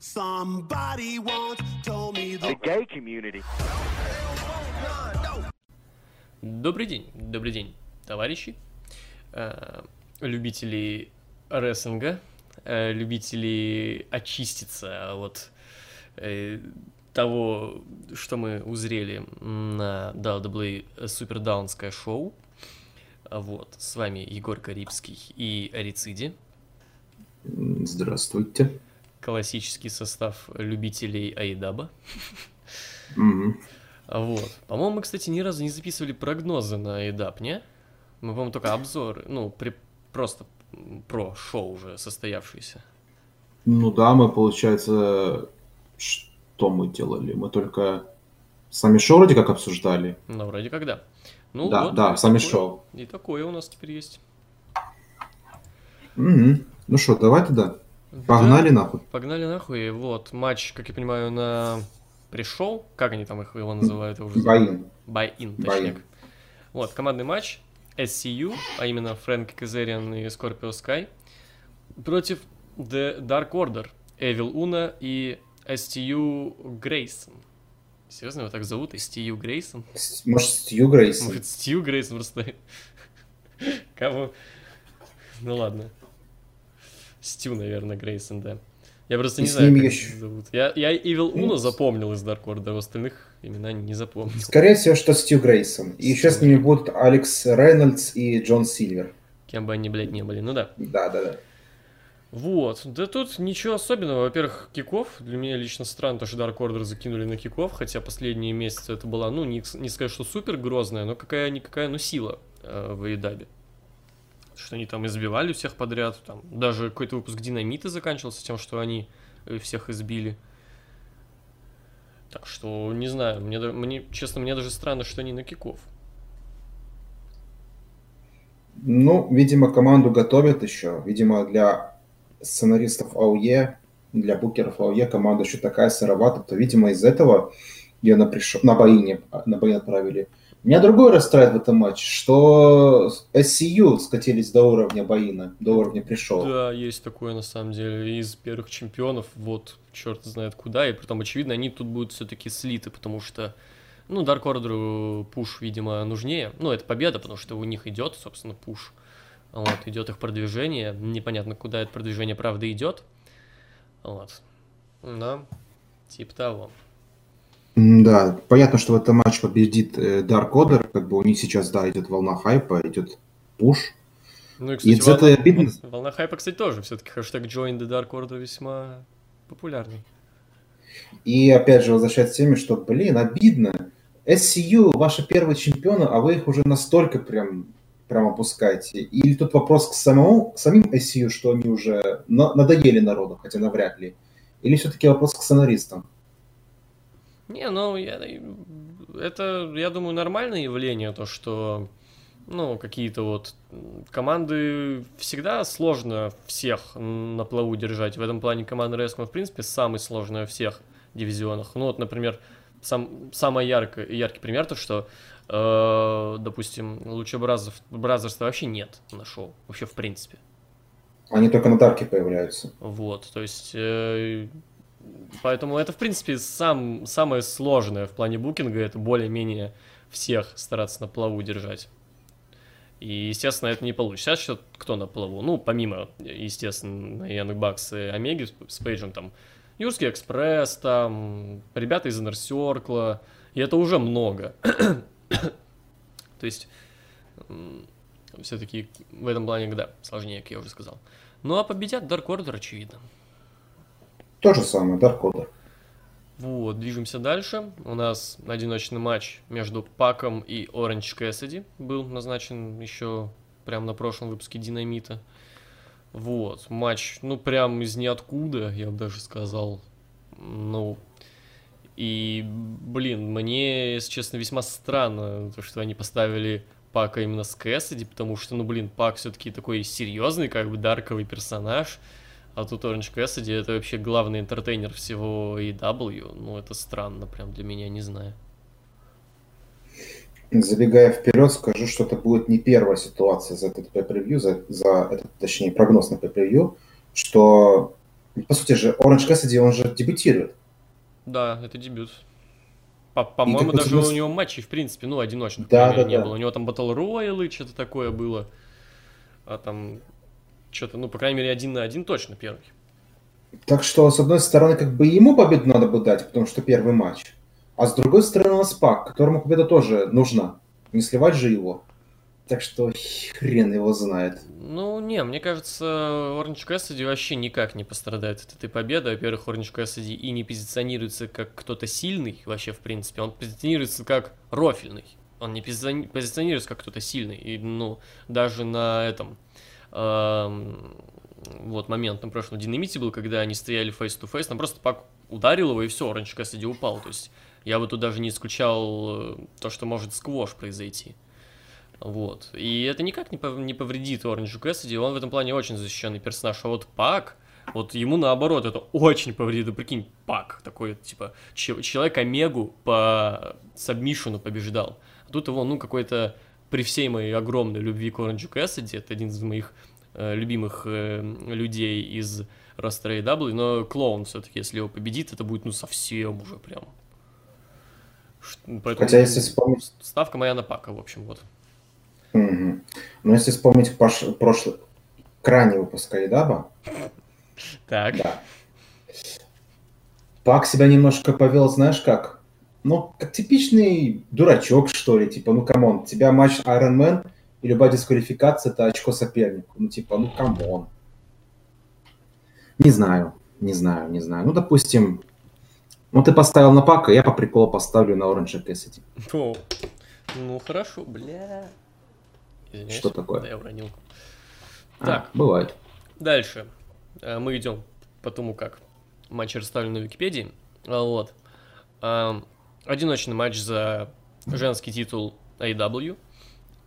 Somebody once told me the gay community. Добрый день, добрый день, товарищи, э, любители рестлинга, э, любители очиститься от э, того, что мы узрели на WWE Супердаунское шоу. Вот, с вами Егор Карибский и Арициди. Здравствуйте. Классический состав любителей Айдаба. Мгм. Вот. По-моему, мы, кстати, ни разу не записывали прогнозы на Айдаб, не? Мы, по-моему, только обзоры, ну, при... просто про шоу уже состоявшееся. Ну да, мы, получается, что мы делали? Мы только сами шоу вроде как обсуждали. Ну, вроде как да. Ну, да, вот, да, сами такое- шоу. И такое у нас теперь есть. Мгм. Ну что, давай тогда. Погнали нахуй. Погнали нахуй. Вот, матч, как я понимаю, на пришел. Как они там их его называют? Buy-in, Buy-in. точнее. Вот, командный матч SCU, а именно Фрэнк Казериан и Скорпио Скай против The Dark Order, Evil Уна и STU Грейсон. Серьезно, его так зовут? STU Грейсон? Может, Стью Грейсон? Может, Стью Грейсон просто... Кого? Ну ладно. Стю, наверное, Грейсон, да. Я просто И не знаю, как еще- их зовут. Я, я Evil Uno запомнил из Dark Order, а остальных имена не запомнил. Скорее всего, что Стью Грейсон. И еще с ними будут Алекс Рейнольдс и Джон Сильвер. Кем бы они, блядь, не были. Ну да. Да, да, да. Вот, да тут ничего особенного. Во-первых, киков. Для меня лично странно, то, что Dark Order закинули на киков, хотя последние месяцы это была, ну, не, не сказать, что супер грозная, но какая-никакая, ну, сила э, в Эйдабе. Что они там избивали всех подряд, там, даже какой-то выпуск Динамита заканчивался тем, что они э, всех избили. Так что, не знаю, мне, мне, честно, мне даже странно, что они на киков. Ну, видимо, команду готовят еще. Видимо, для сценаристов АУЕ, для букеров АУЕ команда еще такая сыровата, то, видимо, из этого ее на, пришел, на боине, на боин отправили. Меня другое расстраивает в этом матче, что SCU скатились до уровня боина, до уровня пришел. Да, есть такое на самом деле. Из первых чемпионов, вот, черт знает куда. И притом, очевидно, они тут будут все-таки слиты, потому что, ну, Dark Order пуш, видимо, нужнее. Ну, это победа, потому что у них идет, собственно, пуш. Вот, идет их продвижение. Непонятно, куда это продвижение, правда, идет. Вот. Но, типа того. Да, понятно, что в этом матче победит э, Dark Order, как бы у них сейчас, да, идет волна хайпа, идет пуш. Ну и, И кстати, этого волна, обидно. волна хайпа, кстати, тоже. Все-таки хэштег Join the Dark Order весьма популярный. И опять же возвращаясь к теме, что, блин, обидно. SCU, ваши первые чемпионы, а вы их уже настолько прям, прям опускаете. Или тут вопрос к, самому, к самим SCU, что они уже на- надоели народу, хотя навряд ли. Или все-таки вопрос к сценаристам? Не, ну, я, это, я думаю, нормальное явление, то, что, ну, какие-то вот команды всегда сложно всех на плаву держать. В этом плане команда Рескма, в принципе, самый сложный во всех дивизионах. Ну, вот, например, сам, самый яркий, яркий пример, то, что, э, допустим, лучше Бразерс, Бразерства вообще нет на шоу, вообще в принципе. Они только на Дарке появляются. Вот, то есть, э, поэтому это, в принципе, сам, самое сложное в плане букинга, это более-менее всех стараться на плаву держать. И, естественно, это не получится. Сейчас кто на плаву? Ну, помимо, естественно, Янг Бакс и Омеги с, Пейджем, там, Юрский Экспресс, там, ребята из Inner и это уже много. То есть, все-таки в этом плане, да, сложнее, как я уже сказал. Ну, а победят Dark Order, очевидно. То же самое, Dark Order. Вот, движемся дальше. У нас одиночный матч между Паком и Оранж Кэссиди был назначен еще прям на прошлом выпуске Динамита. Вот, матч, ну, прям из ниоткуда, я бы даже сказал. Ну, и, блин, мне, если честно, весьма странно, то, что они поставили Пака именно с Кэссиди, потому что, ну, блин, Пак все-таки такой серьезный, как бы, дарковый персонаж. А тут Оранж Кэссиди это вообще главный интертейнер всего EW. Ну, это странно прям для меня, не знаю. Забегая вперед, скажу, что это будет не первая ситуация за этот pay-per-view, за, за этот, точнее, прогноз на pay-per-view, что По сути же, Оранж Кэссиди, он же дебютирует. Да, это дебют. По- По-моему, даже у него матчей, в принципе, ну, одиночных Да, да, не да. было. У него там Battle Royale, что-то такое было. А там что-то, ну, по крайней мере, один на один точно первый. Так что, с одной стороны, как бы ему победу надо бы дать, потому что первый матч. А с другой стороны, у нас Пак, которому победа тоже нужна. Не сливать же его. Так что хрен его знает. Ну, не, мне кажется, Orange Cassidy вообще никак не пострадает от этой победы. Во-первых, Orange Cassidy и не позиционируется как кто-то сильный вообще, в принципе. Он позиционируется как рофильный. Он не позициони- позиционируется как кто-то сильный. И, ну, даже на этом... вот момент на прошлом динамите был, когда они стояли face-to-face, там просто Пак ударил его, и все, Orange Cassidy упал. То есть я бы тут даже не исключал э, то, что может сквош произойти. Вот. И это никак не, пов- не повредит Оранжу Кэссиди, он в этом плане очень защищенный персонаж. А вот Пак, вот ему наоборот это очень повредит. Прикинь, Пак такой, типа, че- человек Омегу по сабмишину побеждал. А тут его, ну, какой-то, при всей моей огромной любви к Оранжу Кэссиди, это один из моих любимых э, людей из Ростера AEW, но клоун все-таки, если его победит, это будет, ну, совсем уже прям. Поэтому Хотя, если вспомнить- ставка моя на Пака, в общем, вот. Мгм. Но если вспомнить пош- прошлый, крайний выпуск Айдаба, Так. да. Пак себя немножко повел, знаешь как? Ну, как типичный дурачок, что ли. Типа, ну, come on, у тебя матч Iron Man и любая дисквалификация – это очко сопернику. Ну, типа, ну, come on. Не знаю, не знаю, не знаю. Ну, допустим, ну, ты поставил на Пака, я по приколу поставлю на Оранж Кэссиди. О, ну хорошо, бля. Извиняюсь. Что такое? Да, я уронил. А, Так, бывает. дальше. Э, Мы идем по тому, как матч расставлен на Википедии. А, Вот. Ам, Одиночный матч за женский титул AEW.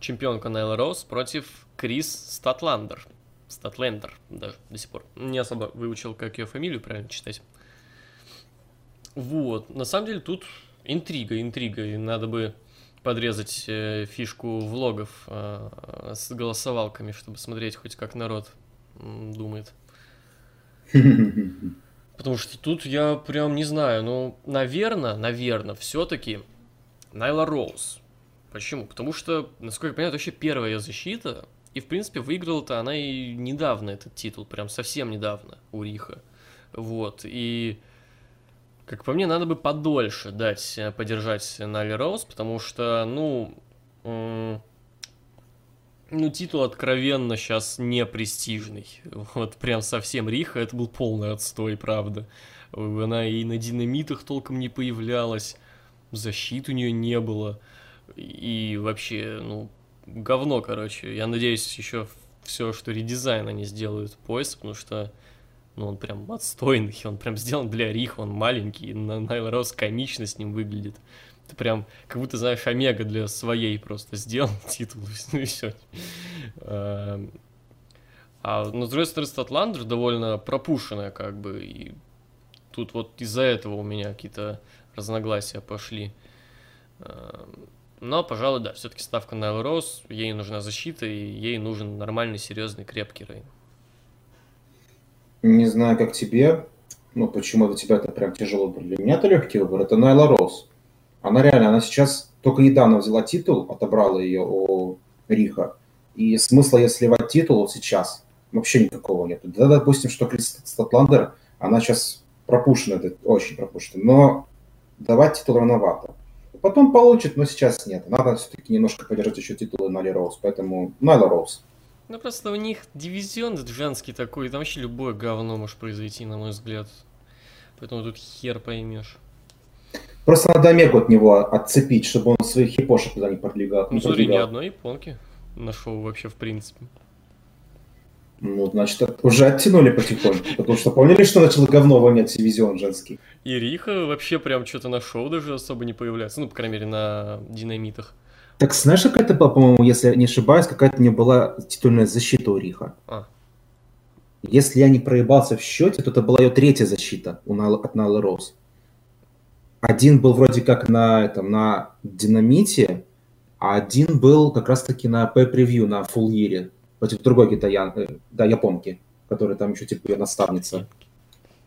Чемпионка Найла Роуз против Крис Статландер. Статлендер даже до сих пор. Не особо выучил, как ее фамилию правильно читать. Вот. На самом деле тут интрига, интрига. И надо бы подрезать э, фишку влогов э, с голосовалками, чтобы смотреть хоть как народ думает. Потому что тут я прям не знаю, ну, наверное, наверное, все-таки Найла Роуз. Почему? Потому что, насколько я понимаю, это вообще первая ее защита. И, в принципе, выиграла-то она и недавно этот титул, прям совсем недавно у Риха. Вот, и как по мне, надо бы подольше дать э, подержать Нали Роуз, потому что, ну, ну, титул откровенно сейчас не престижный. Вот прям совсем Риха, это был полный отстой, правда. Она и на динамитах толком не появлялась, защит у нее не было. И вообще, ну, говно, короче. Я надеюсь, еще все, что редизайн они сделают пояс, потому что ну, он прям отстойный, он прям сделан для Риха, он маленький, на Найл комично с ним выглядит. Это прям, как будто, знаешь, Омега для своей просто сделал титул, ну и все. А, ну, с другой стороны, Статландер довольно пропущенная, как бы, и тут вот из-за этого у меня какие-то разногласия пошли. Но, пожалуй, да, все-таки ставка на Найл Роуз, ей нужна защита, и ей нужен нормальный, серьезный, крепкий Рейн. Не знаю, как тебе, ну, почему для тебя это прям тяжело выбор. Для меня это легкий выбор. Это Найла Роуз. Она реально, она сейчас только недавно взяла титул, отобрала ее у Риха. И смысла ей сливать титул сейчас вообще никакого нет. Да, допустим, что Крис Статландер, она сейчас пропущена, очень пропущена. Но давать титул рановато. Потом получит, но сейчас нет. Надо все-таки немножко подержать еще титулы Найли Роуз. Поэтому Найла Роуз. Ну просто у них дивизион женский такой, там вообще любое говно может произойти, на мой взгляд. Поэтому тут хер поймешь. Просто надо Омегу от него отцепить, чтобы он своих хипошек туда не продвигал. Ну смотри, ни одной японки нашел вообще в принципе. Ну, значит, уже оттянули потихоньку, потому что поняли, что начал говно вонять дивизион женский. И Риха вообще прям что-то на шоу даже особо не появляется. Ну, по крайней мере, на динамитах. Так знаешь, какая-то была, по-моему, если я не ошибаюсь, какая-то у нее была титульная защита у Риха. А. Если я не проебался в счете, то это была ее третья защита у Найлы- от Найлы Роуз. Один был вроде как на, этом, на динамите, а один был как раз-таки на пay-превью, на фулл-ире, против другой китаян, э, да, японки, которая там еще типа ее наставница.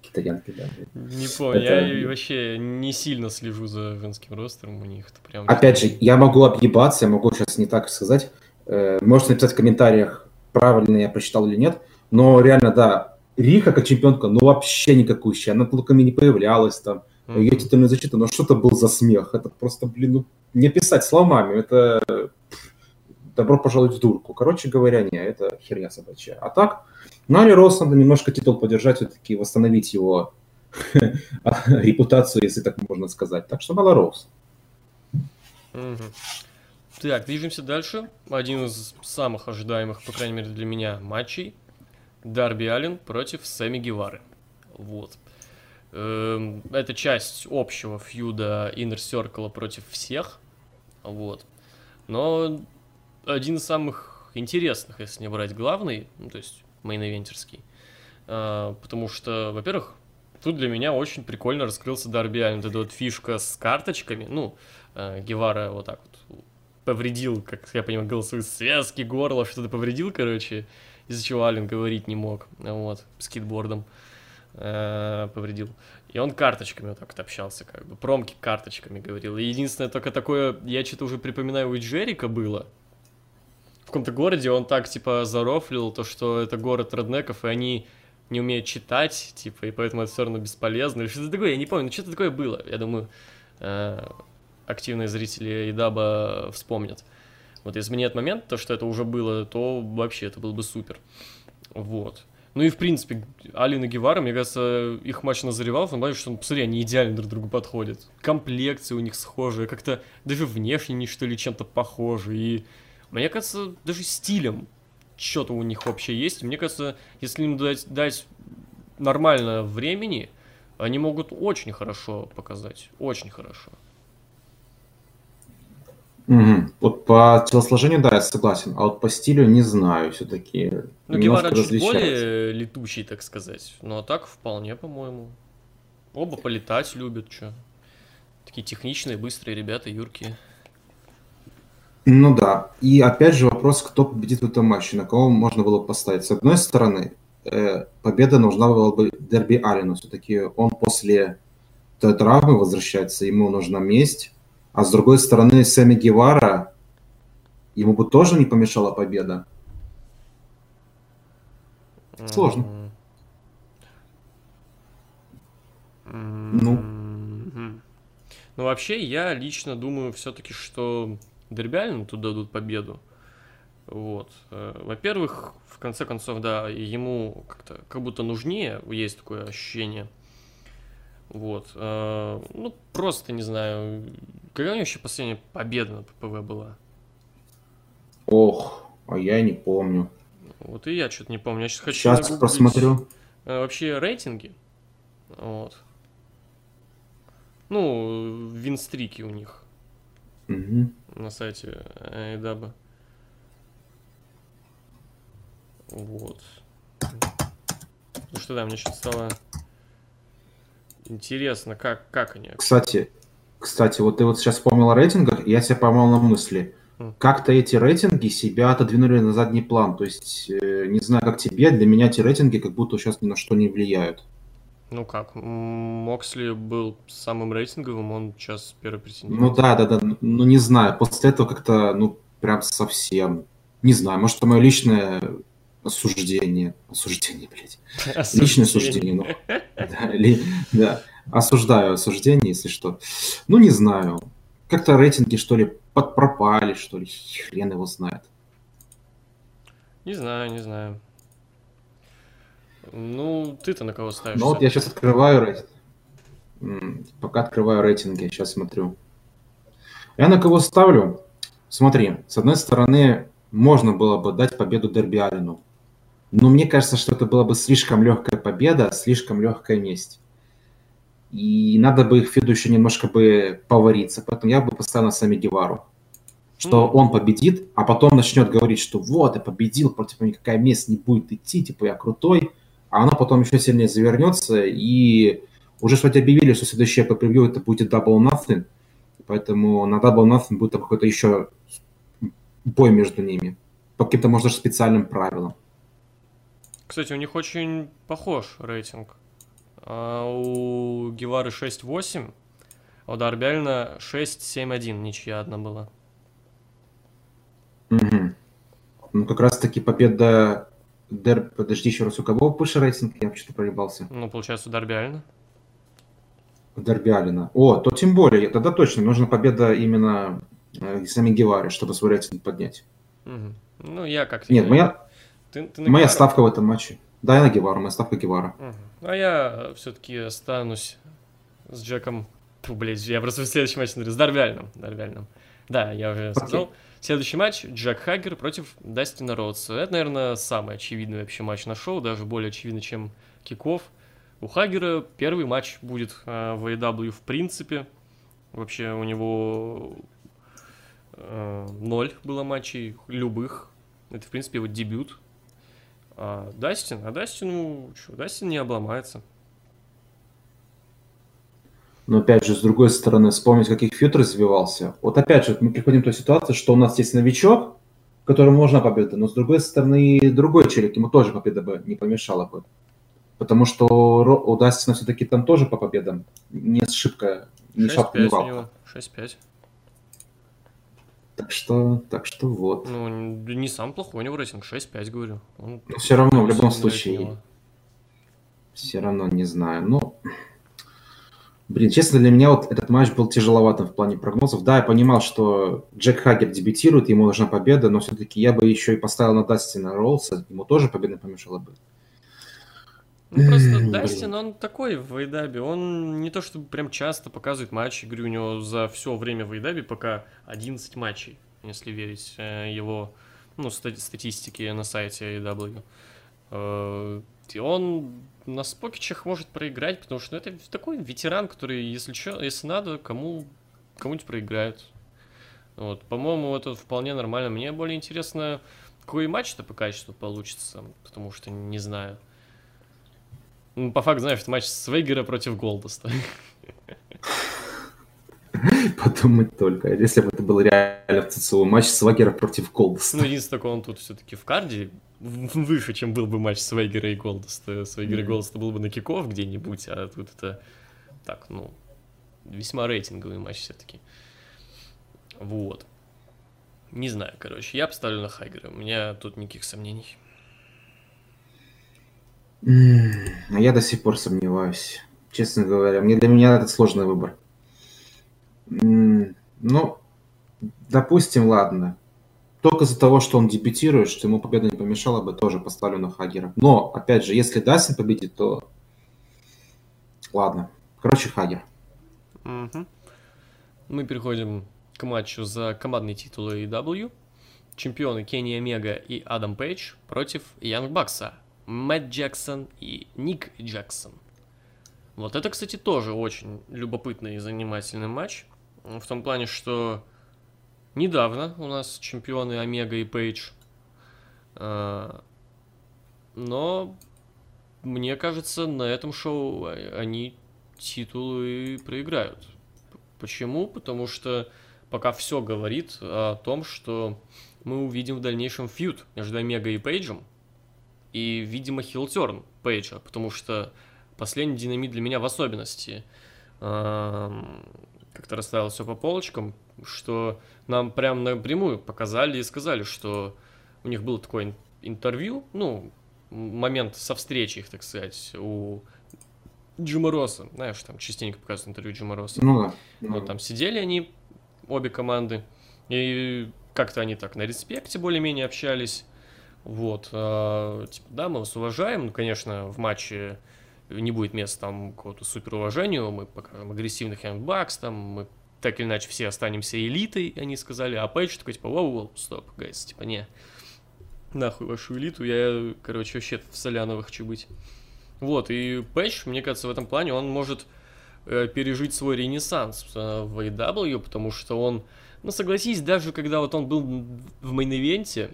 вегетарианки, да. Не помню, Это- я вообще не сильно слежу за женским ростером у них. Это прям... Опять же, я могу объебаться, я могу сейчас не так сказать. Э, Можете написать в комментариях, правильно я прочитал или нет. Но реально, да, Риха как чемпионка, ну вообще никакущая. Она толком и не появлялась там. Ее титульная защита, ну что это был за смех? Это просто, блин, ну не писать словами. Это добро пожаловать в дурку. Короче говоря, не, это херня собачья. А так, ну, Роуз надо немножко титул поддержать, все-таки восстановить его репутацию, если так можно сказать. Так что Роуз. Мгм. Так, движемся дальше. Один из самых ожидаемых, по крайней мере для меня, матчей. Дарби Аллен против Сэмми Гевары. Вот. Эм, Это часть общего фьюда Inner Circle против всех. Вот. Но один из самых интересных, если не брать главный, ну, то есть мейн-ивентерский. А, Потому что, во-первых, тут для меня очень прикольно раскрылся Дарби Аллен. Эта вот фишка с карточками. Ну, э, Гевара вот так вот повредил, как я понимаю, голосовые связки, горло, что-то повредил, короче, из-за чего Ален говорить не мог, вот, скейтбордом э, повредил. И он карточками вот так вот общался, как бы, промки карточками говорил. И единственное, только такое, я что-то уже припоминаю, у Джерика было, каком-то городе он так, типа, зарофлил, то, что это город реднеков, и они не умеют читать, типа, и поэтому это все равно бесполезно, или что-то такое, я не помню, но что-то такое было, я думаю, э, активные зрители Идаба вспомнят. Вот если бы не этот момент, то, что это уже было, то вообще это было бы супер. Вот. Ну и в принципе, Алин и Гевара, мне кажется, их матч назревал, в том плане, что, ну, посмотри, они идеально друг другу подходят. Комплекции у них схожие, как-то даже внешне они что ли чем-то похожи. И мне кажется, даже стилем что-то у них вообще есть. Мне кажется, если им дать, дать нормально времени, они могут очень хорошо показать. Очень хорошо. Мгм. Вот по телосложению, да, я согласен. А вот по стилю не знаю все-таки. Ну, Гевара чуть более летучий, так сказать. Но а так вполне, по-моему. Оба полетать любят, что. Такие техничные, быстрые ребята, юркие. Ну да. И опять же вопрос, кто победит в этом матче, на кого можно было поставить. С одной стороны, э, победа нужна была бы Дерби Алину. Все-таки он после той травмы возвращается, ему нужна месть. А с другой стороны, Сэмми Гевара, ему бы тоже не помешала победа. Сложно. М. Ну. Мгм. Ну, вообще, я лично думаю все-таки, что Дербиалину тут дадут победу. Вот. Э, Во-первых, в конце концов, да, ему как-то как будто нужнее, есть такое ощущение. Вот. Э, Ну, просто, не знаю, когда у него еще последняя победа на ППВ была? Ох, а я не помню. Вот и я что-то не помню. Я сейчас хочу Сейчас нагуглить, посмотрю. э, вообще рейтинги. Вот. Ну, винстрики у них Мгм. на сайте Айдаба. Вот. Ну что да, мне что-то стало интересно, как, как они. Кстати, кстати, вот ты вот сейчас вспомнил о рейтингах, и я себя поймал на мысли. М. Как-то эти рейтинги себя отодвинули на задний план. То есть, э, не знаю, как тебе, для меня эти рейтинги как будто сейчас ни на что не влияют. Ну как, Моксли был самым рейтинговым, он сейчас первый претендент. Ну да, да, да. Ну не знаю, после этого как-то, ну, прям совсем. Не знаю, может, это мое личное осуждение. Осуждение, блядь. Личное осуждение, ну. Да, ли- да. Осуждаю осуждение, если что. Ну, не знаю. Как-то рейтинги, что ли, подпропали, что ли. Хрен его знает. Не знаю, не знаю. Ну, ты-то на кого ставишь? Ну вот я сейчас открываю рейтинг. Пока открываю рейтинги, сейчас смотрю. Я на кого ставлю? Смотри, с одной стороны, можно было бы дать победу Дерби Аллену. Но мне кажется, что это была бы слишком легкая победа, слишком легкая месть. И надо бы их Феду еще немножко бы повариться. Поэтому я бы поставил на Сами Гевару. Что Мгм. он победит, а потом начнет говорить, что вот, я победил, против меня никакая месть не будет идти, типа я крутой. А она потом еще сильнее завернется, и уже что-то объявили, что следующее по превью это будет Double Nothing. Поэтому на Double Nothing будет какой-то еще бой между ними. По каким-то, может, даже специальным правилам. Кстати, у них очень похож рейтинг. а у Гевары 6-8, а у Дарби Аллена 6-7-1, ничья одна была. Мгм. Ну, как раз-таки победа Дер... Подожди еще раз, у кого выше рейтинг? Я что-то проебался. Ну, получается, у Дарби Аллена. У Дерби Аллена. О, то тем более, тогда точно, нужна победа именно э, сами Гевары, чтобы свой рейтинг поднять. Мгм. Ну, я как Нет, моя, Ты, ты моя ставка в этом матче. Да, я на Гевару, моя ставка Гевара. Мгм. А я все-таки останусь с Джеком. Фу, блядь, я просто в следующем матче смотрю. С Дарби Алленом. Да, я уже сказал. Следующий матч Джек Хаггер против Дастина Роудса. Это, наверное, самый очевидный вообще матч на шоу, даже более очевидный, чем киков. У Хаггера первый матч будет э, в AEW в принципе. Вообще у него э, ноль было матчей любых. Это, в принципе, его дебют. А Дастин, а Дастину, что, Дастин не обломается. Но опять же, с другой стороны, вспомнить, как их фьюд развивался. Вот опять же, мы приходим к той ситуации, что у нас есть новичок, которому нужна победа, но с другой стороны, другой челик, ему тоже победа бы не помешала бы. Потому что у Дастина все-таки там тоже по победам не шибко, не шапка, не 6-5 у валка. него. 6-5. Так что, так что вот. Ну, не сам плохой у него рейтинг, 6-5, говорю. Он Но все равно, в любом случае, все равно не знаю. Ну, блин, честно, для меня вот этот матч был тяжеловатым в плане прогнозов. Да, я понимал, что Джек Хаггер дебютирует, ему нужна победа, но все-таки я бы еще и поставил на Дастина Роллса, ему тоже победа помешала бы. Ну, просто. Дастин, он такой в Вейдабе, он не то чтобы прям часто показывает матчи, говорю, у него за все время в Вейдабе пока 11 матчей, если верить э, его, ну, ста- статистике на сайте AEW. И он на спокетчах может проиграть, потому что ну, это такой ветеран, который, если что, если надо, кому кому-нибудь проиграет. Вот, по-моему, это вполне нормально. Мне более интересно, какой матч-то по качеству получится, потому что не знаю. Ну, по факту, знаешь, это матч Свейгера против Голдоста. Подумать только. Если бы это был реально в ЦЦУ матч Свагера против Колдоста. Ну, единственное, он тут все-таки в карде выше, чем был бы матч Свейгера и Голдоста. Свейгера и. Голдоста был бы на киков где-нибудь, а тут это так, ну, весьма рейтинговый матч все-таки. Вот. Не знаю, короче, я поставлю на Хайгера. У меня тут никаких сомнений. А я до сих пор сомневаюсь. Честно говоря, мне для меня это сложный выбор. Ну, допустим, ладно. Только из-за того, что он дебютирует, что ему победа не помешала бы, тоже поставлю на Хагера. Но, опять же, если Дастин победит, то... Ладно. Короче, Хагер. Мгм. Мы переходим к матчу за командный титул AEW. Чемпионы Кенни Омега и Адам Пейдж против Янг Бакса, Мэтт Джексон и Ник Джексон. Вот это, кстати, тоже очень любопытный и занимательный матч. В том плане, что недавно у нас чемпионы Омега и Пейдж. А, Но мне кажется, на этом шоу они титулы проиграют. Почему? Потому что пока все говорит о том, что мы увидим в дальнейшем фьюд между Омега и Пейджем, и, видимо, хилтерн Пейджа, потому что последний динамит для меня в особенности как-то расставил все по полочкам, что нам прям напрямую показали и сказали, что у них было такое ин- интервью, ну, момент со встречи их, так сказать, у Джима Росса. Знаешь, там частенько показывают интервью Джима Росса. Ну да. Ну, Вот там сидели они, обе команды, и как-то они так на респекте более-менее общались. Вот, а, типа, да, мы вас уважаем, ну, конечно, в матче не будет места там какого-то суперуважению, мы покажем агрессивных Bucks, там мы так или иначе все останемся элитой, они сказали, а Пейдж такой, типа, воу-воу, стоп, гайс, типа, не, нахуй вашу элиту, я, короче, вообще в Соляновых хочу быть. Вот, и Пейдж, мне кажется, в этом плане он может э, пережить свой ренессанс э, в AEW, потому что он, ну согласись, даже когда вот он был в main event 'е,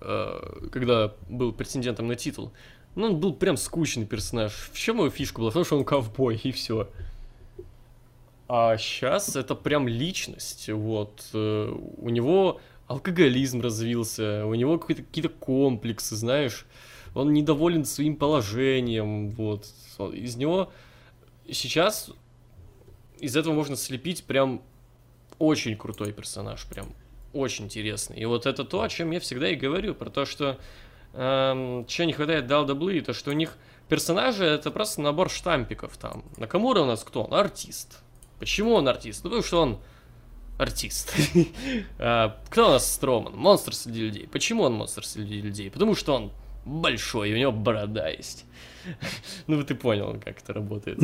э, когда был претендентом на титул, ну он был прям скучный персонаж. В чем его фишка была? В том, что он ковбой, и все. А сейчас это прям личность, вот. э, У него алкоголизм развился, у него какие-то какие-то комплексы, знаешь. он недоволен своим положением, вот. Из него сейчас из этого можно слепить прям очень крутой персонаж, прям очень интересный. И вот это то, о чем я всегда и говорю, про то, что эм, чего не хватает WWE, то что у них персонажи это просто набор штампиков там. Накамура у нас кто? Он артист. Почему он артист? Ну, потому что он артист. а, кто у нас Строман? Монстр среди людей. Почему он монстр среди людей? Потому что он большой, и у него борода есть. ну, ты понял, как это работает.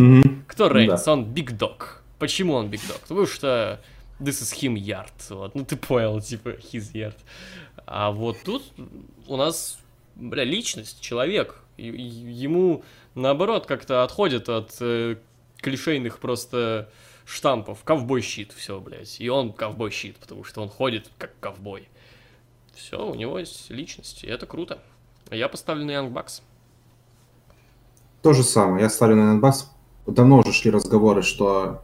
Кто Рейнс? Он Big Dog. Почему он Big Dog? Потому что this is him yard. Вот. Ну, ты понял, типа, his yard. А вот тут у нас, бля, личность, человек. Ему, наоборот, как-то отходит от э, клишейных просто штампов. Cowboy shit, все, блядь. И он cowboy shit, потому что он ходит как ковбой. Все, у него есть личность, и это круто. Я поставлю на Young Bucks. То же самое. Я ставлю на Young Bucks. Давно уже шли разговоры, что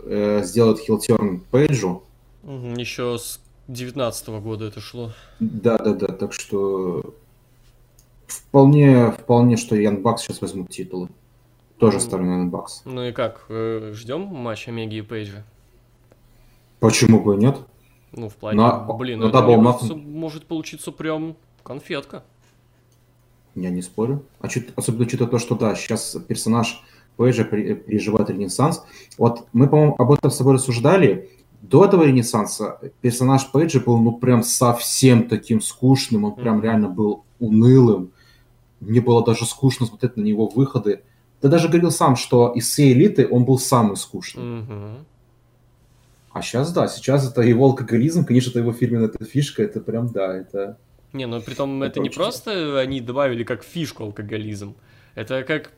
э, сделают хилтерн Пейджу. Еще с 19 года это шло. Да-да-да, так что вполне, вполне, что Ян Бакс сейчас возьмут титулы. Тоже ставлю на Ян Бакс. Ну и как, э, ждем матча Меги и Пейджа? Почему бы и нет? Ну, в плане, на, блин, на это, мне кажется, может получиться прям конфетка. Я не спорю. А чуть, особенно учитывая то, что да, сейчас персонаж Пейджа переживает ренессанс. Вот мы, по-моему, об этом с тобой рассуждали. До этого ренессанса персонаж Пейджа был, ну, прям совсем таким скучным, он прям реально был унылым. Мне было даже скучно смотреть на него выходы. Ты даже говорил сам, что из всей элиты он был самый скучный. Mm-hmm. А сейчас, да, сейчас это его алкоголизм, конечно, это его фирменная эта фишка, это прям, да, это... Не, ну при том это, это не просто они добавили как фишку алкоголизм, это как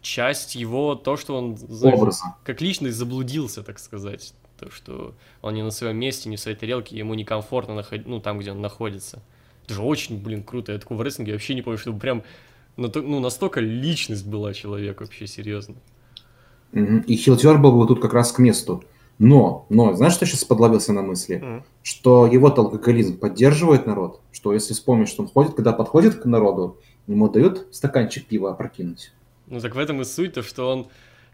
часть его, то, что он знаешь, как личность заблудился, так сказать. То, что он не на своем месте, не в своей тарелке, ему некомфортно находить, ну, там, где он находится. Это же очень, блин, круто. Я такого в рестлинге вообще не помню, чтобы прям ну, настолько личность была человек вообще, серьезно. И Хилтер был бы тут как раз к месту. Но, но, знаешь, что сейчас подловился на мысли? Mm. Что его алкоголизм поддерживает народ, что если вспомнишь, что он ходит, когда подходит к народу, ему дают стаканчик пива опрокинуть. Ну так в этом и суть, то что он,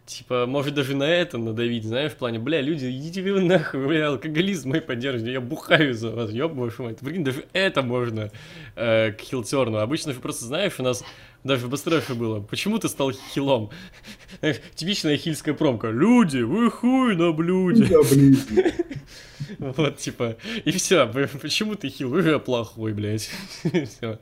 типа, может даже на это надавить, знаешь, в плане, бля, люди, идите вы нахуй, бля, алкоголизм мой поддерживайте, я бухаю за вас, ёб вашу мать. Прикинь, даже это можно э, к хилтерну. Обычно же просто, знаешь, у нас даже в Бастрефе было. Почему ты стал хилом? Типичная хильская промка. Люди, вы хуй на блюде. Вот, типа, и все. Почему ты хил? Вы плохой, блядь.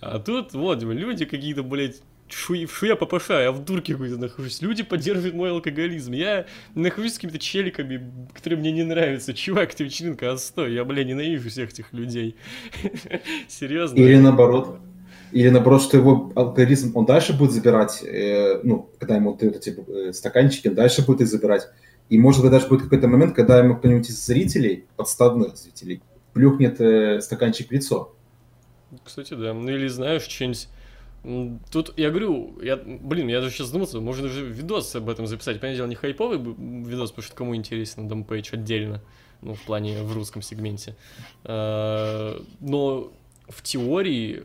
А тут, вот, люди какие-то, блядь, шу, шу я попаша, я в дурке какой-то нахожусь. Люди поддерживают мой алкоголизм. Я нахожусь с какими-то челиками, которые мне не нравятся. Чувак, ты вечеринка, отстой. Я, бля, ненавижу всех этих людей. Серьезно. Или наоборот. Или наоборот, что его алгоритм, он дальше будет забирать, э, ну, когда ему дают эти э, стаканчики, он дальше будет их забирать. И может быть даже будет какой-то момент, когда ему кто-нибудь из зрителей, подставных зрителей, плюхнет э, стаканчик в лицо. Кстати, да. Ну или знаешь, что-нибудь... Тут я говорю, я, блин, я даже сейчас задумался, можно же видос об этом записать. Понятное дело, не хайповый видос, потому что кому интересен Дампейдж отдельно, ну, в плане в русском сегменте. А, но в теории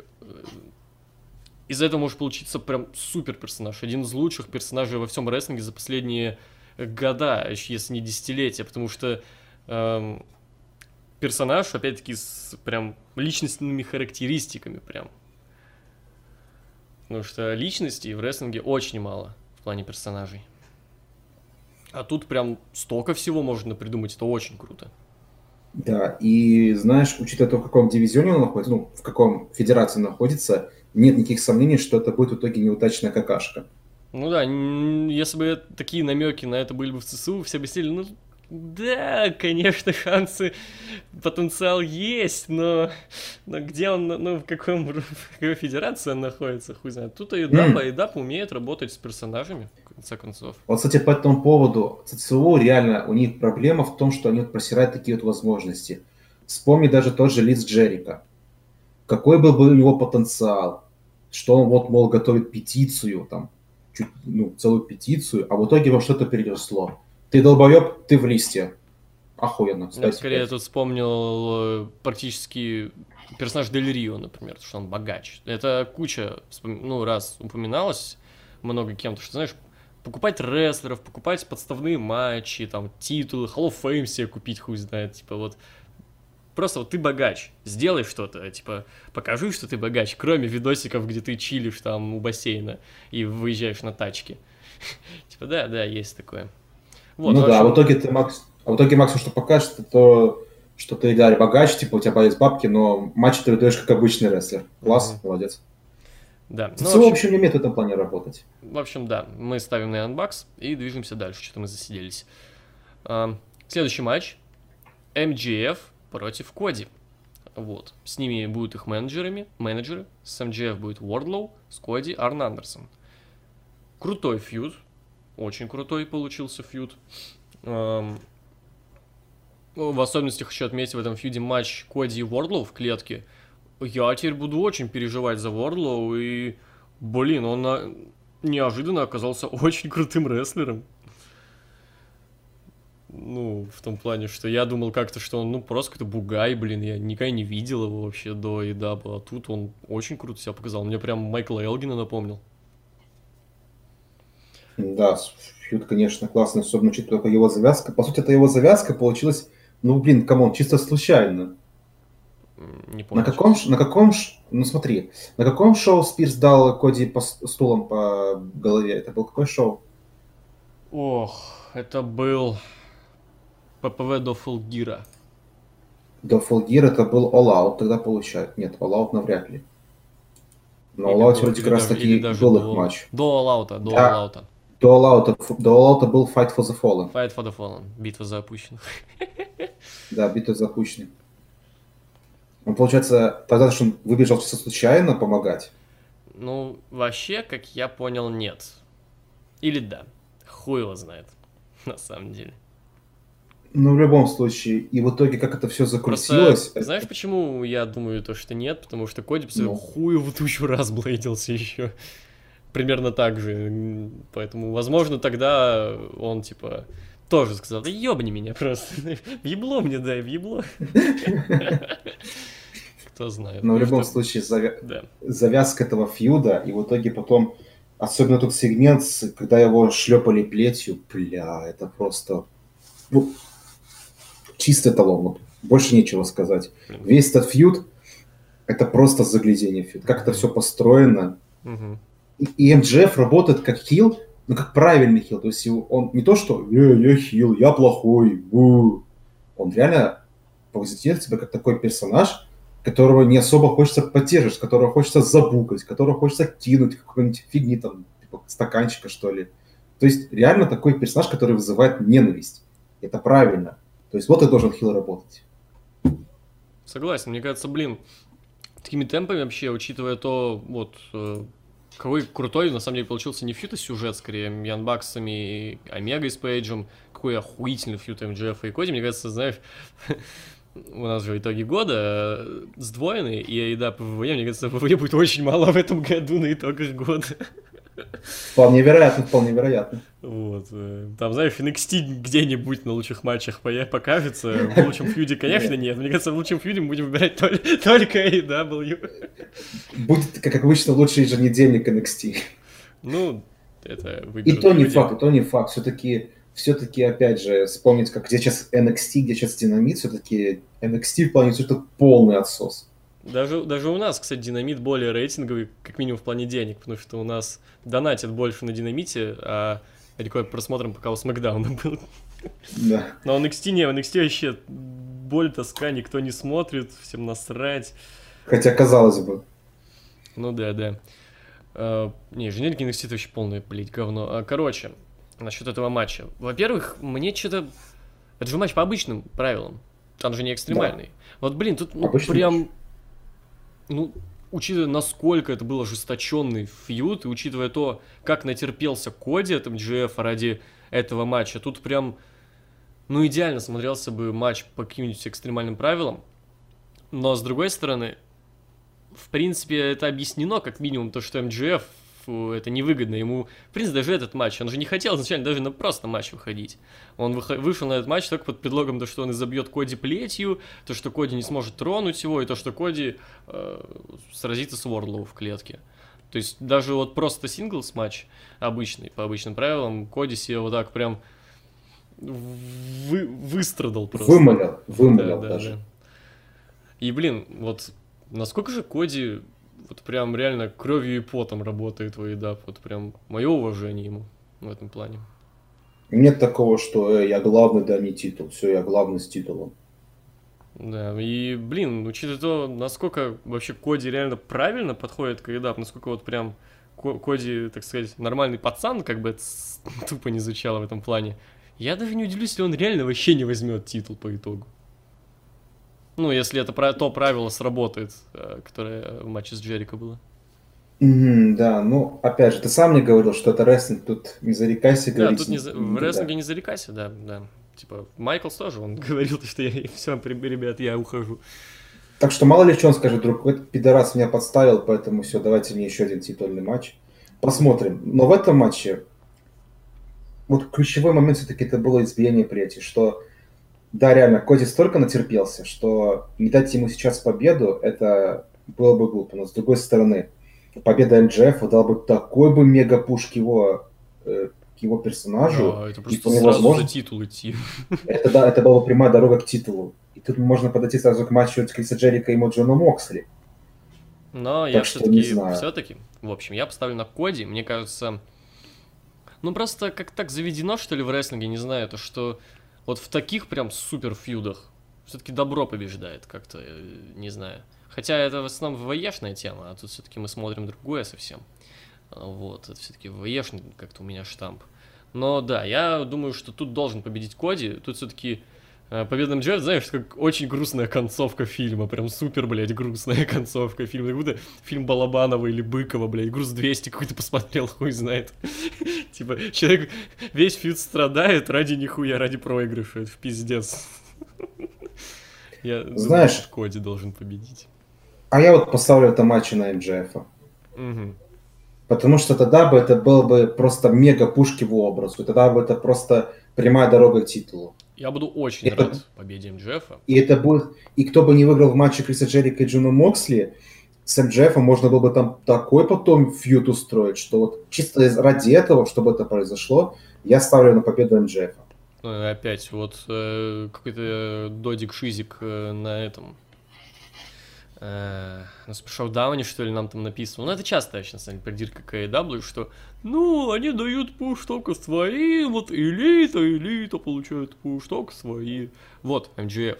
из этого может получиться прям супер персонаж. Один из лучших персонажей во всем рестлинге за последние года, если не десятилетия, потому что эм, персонаж, опять-таки, с прям личностными характеристиками прям. Потому что личностей в рестлинге очень мало в плане персонажей. А тут прям столько всего можно придумать, это очень круто. Да, и знаешь, учитывая то, в каком дивизионе он находится, ну, в каком федерации находится, нет никаких сомнений, что это будет в итоге неудачная какашка. Ну да, если бы такие намеки на это были бы в ЦСУ, все бы сели, ну да, конечно, шансы, потенциал есть, но, но где он, ну, в, каком, в какой федерации он находится, хуй знает. Тут Айдап, mm. Айдап умеет работать с персонажами, в конце концов. Вот, кстати, по этому поводу, ЦЦУ реально, у них проблема в том, что они просирают такие вот возможности. Вспомни даже тот же Лиз Джерика какой был бы его потенциал, что он вот, мол, готовит петицию, там, чуть, ну, целую петицию, а в итоге во что-то переросло. Ты долбоеб, ты в листе. охуенно. Я ставь скорее пять. тут вспомнил э, практически персонаж Дель Рио, например, потому что он богач. Это куча, ну, раз упоминалось много кем-то, что, знаешь, покупать рестлеров, покупать подставные матчи, там, титулы, Hall of Fame себе купить, хуй знает, типа, вот. Просто вот ты богач, сделай что-то, типа, покажи, что ты богач, кроме видосиков, где ты чилишь там у бассейна и выезжаешь на тачке. Типа, да, да, есть такое. Вот, ну да, а в общем, итоге ты, Макс, а в итоге максимум, что покажешь, это то, что ты реально богач, типа у тебя есть бабки, но матч ты выдаешь как обычный рестлер. Класс, Мгм. молодец. Да, ну, в целом, в общем, общем, не умеет в этом плане работать. В общем, да, мы ставим на анбакс и движемся дальше, что-то мы засиделись. А, Следующий матч. MGF против Коди. Вот. С ними будут их менеджерами, менеджеры. С MGF будет Wardlow, с Коди Арн Андерсон. Крутой фьюд. Очень крутой получился фьюд. Ам, ну, В особенности хочу отметить в этом фьюде матч Коди и Wardlow в клетке. Я теперь буду очень переживать за Wardlow и... Блин, он на- неожиданно оказался очень крутым рестлером. Ну, в том плане, что я думал как-то, что он, ну, просто какой-то бугай, блин, я никогда не видел его вообще до EW, а тут он очень круто себя показал. Мне прям Майкла Элгина напомнил. Да, фьюд, конечно, классный, особенно учитывая его завязка. По сути, это его завязка получилась, ну, блин, come on, чисто случайно. Не помню. На каком, на каком, ну смотри, на каком шоу Спирс дал Коди по с- стулом по голове? Это был какой шоу? Ох, это был PPV до Full Gear 'а. До Full Gear это был All Out, тогда получает. Нет, All Out навряд ли. Но All Out вроде как раз таки был до- их матч. До All Out, до Да. All Out. До All Out, до All Out был Fight for the Fallen. Fight for the Fallen. Битва за опущенных. Да, битва запущена. Он, получается, тогда что он выбежал случайно помогать. Ну, вообще, как я понял, нет. Или да. Хуй его знает. На самом деле. Ну, в любом случае. И в итоге, как это все Просто, закрутилось... это- знаешь, почему я думаю то, что нет? Потому что Коди Ну. хуеву тучу раз блейдился еще. Примерно так же. Поэтому, возможно, тогда он, типа, тоже сказал, да ебни меня просто. Ебло мне дай, ебло. Кто знает. Но в Ну, любом случае, завязка этого фьюда, и в итоге потом, особенно тот сегмент, когда его шлепали плетью, бля, это просто ну, чистый эталон, вот. больше нечего сказать. Весь этот фьюд, это просто заглядение фьюд, как это все построено. И, МДФ работает как хил, но как правильный хил, то есть он не то, что «Э, я хил, я плохой, бу». он реально позиционирует себя как такой персонаж, которого не особо хочется поддерживать, которого хочется забукать, которого хочется кинуть какой-нибудь фигни там, типа стаканчика, что ли. То есть реально такой персонаж, который вызывает ненависть. Это правильно. То есть вот и должен хил работать. Согласен, мне кажется, блин, такими темпами вообще, учитывая то, вот, э, какой крутой, на самом деле, получился не фьют, а сюжет, скорее, Янбаксами и Омегой с Пейджем, какой охуительный фьют МДФ и Коди, мне кажется, знаешь, у нас же итоги года э, сдвоенные, и да, ПВЕ, мне кажется, ПВЕ будет очень мало в этом году на итогах года. Вполне вероятно, вполне вероятно. Вот. э, Там, знаешь, NXT где-нибудь на лучших матчах покажется. В лучшем фьюде, конечно, нет. Мне кажется, в лучшем фьюде мы будем выбирать тол- только AEW. Будет, как обычно, лучший еженедельник NXT. Ну, это И то не факт, и то не факт. Все-таки, все-таки, опять же, вспомнить, как где сейчас NXT, где сейчас Динамит, все-таки NXT в плане это полный отсос. Даже, даже у нас, кстати, динамит более рейтинговый, как минимум в плане денег, потому что у нас донатят больше на динамите, а рекорд просмотром пока у Смакдауна был. Да. Но у NXT не, у NXT вообще боль, тоска, никто не смотрит, всем насрать. Хотя, казалось бы, Ну да, да. А, не, женельки NXT это вообще полное, блядь, говно. А, короче, насчет этого матча. Во-первых, мне что-то... Это же матч по обычным правилам. Он же не экстремальный. Вот, блин, тут ну, Обычный прям... Ну, учитывая, насколько это был ожесточенный фьюд, и учитывая то, как натерпелся Коди от МДФ ради этого матча, тут прям, ну, идеально смотрелся бы матч по каким-нибудь экстремальным правилам. Но, с другой стороны, в принципе, это объяснено, как минимум, то, что МДФ MJF это невыгодно. Ему, в принципе, даже этот матч, он же не хотел изначально даже на просто матч выходить. Он вышел на этот матч только под предлогом, то, что он изобьет Коди плетью, то, что Коди не сможет тронуть его, и то, что Коди э, сразится с Уорлоу в клетке. То есть даже вот просто синглс матч обычный, по обычным правилам, Коди себе вот так прям вы, выстрадал просто. Вымолил, вымолил да, даже. Да, да. И, блин, вот насколько же Коди вот прям реально кровью и потом работает в EDAP, вот прям мое уважение ему в этом плане. Нет такого, что э, я главный, да не титул, все, я главный с титулом. Да, и, блин, учитывая то, насколько вообще Коди реально правильно подходит к EDAP, насколько вот прям Коди, так сказать, нормальный пацан, как бы это тупо не звучало в этом плане, я даже не удивлюсь, если он реально вообще не возьмет титул по итогу. Ну, если это то правило сработает, э, которое в матче с Джерико было. Mm, да, ну, опять же, ты сам мне говорил, что это рестлинг, тут не зарекайся говорить. Да, тут не за... в рестлинге не зарекайся, да, да. Типа, Майклс тоже, он говорил, что я, все, ребят, я ухожу. Так что мало ли что он скажет, друг, этот пидорас меня подставил, поэтому все, давайте мне еще один титульный матч. Посмотрим. Но в этом матче вот ключевой момент все-таки это было избиение прети, что да, реально, Коди столько натерпелся, что не дать ему сейчас победу, это было бы глупо. Но с другой стороны, победа МДФ дала бы такой бы мега-пуш к его, э, к его персонажу. Да, это просто сразу возможно... за титул идти. Это, да, это была бы прямая дорога к титулу. И тут можно подойти сразу к матчу с Криса Джерика и Моджона Моксли. Но так я все-таки, все-таки, в общем, я поставлю на Коди. Мне кажется, ну просто как так заведено, что ли, в рестлинге, не знаю, то что вот в таких прям супер фьюдах все-таки добро побеждает, как-то, э, не знаю. Хотя это в основном ВВЕшная тема, а тут все-таки мы смотрим другое совсем. А, вот, это все-таки ВВЕшный как-то у меня штамп. Но да, я думаю, что тут должен победить Коди. Тут все-таки э, Победа Джефф, знаешь, как очень грустная концовка фильма, прям супер, блядь, грустная концовка фильма, как будто фильм Балабанова или Быкова, блядь, груз 200 какой-то посмотрел, хуй знает. Типа, человек весь фьюд страдает ради нихуя, ради проигрыша. Это в пиздец. Я Знаешь, думаю, Коди должен победить. А я вот поставлю это матчи на МДжФ. Угу. Потому что тогда бы это было бы просто мега пуш какой-то сразу. Тогда бы это просто прямая дорога к титулу. Я буду очень это... рад победе МДжФ. И это будет... И кто бы не выиграл в матче Криса Джерика и Джона Моксли, с МДжФом можно было бы там такой потом feud устроить, что вот чисто ради этого, чтобы это произошло, я ставлю на победу МДжФа. Ну, опять вот э, какой-то додик шизик э, на этом э, на Showdown 'е, что ли, нам там написано. Ну, это часто, вообще, на самом деле, придирка к AEW, что, ну, они дают пуш только свои, вот элита, элита получает пуш только свои. Вот, MJF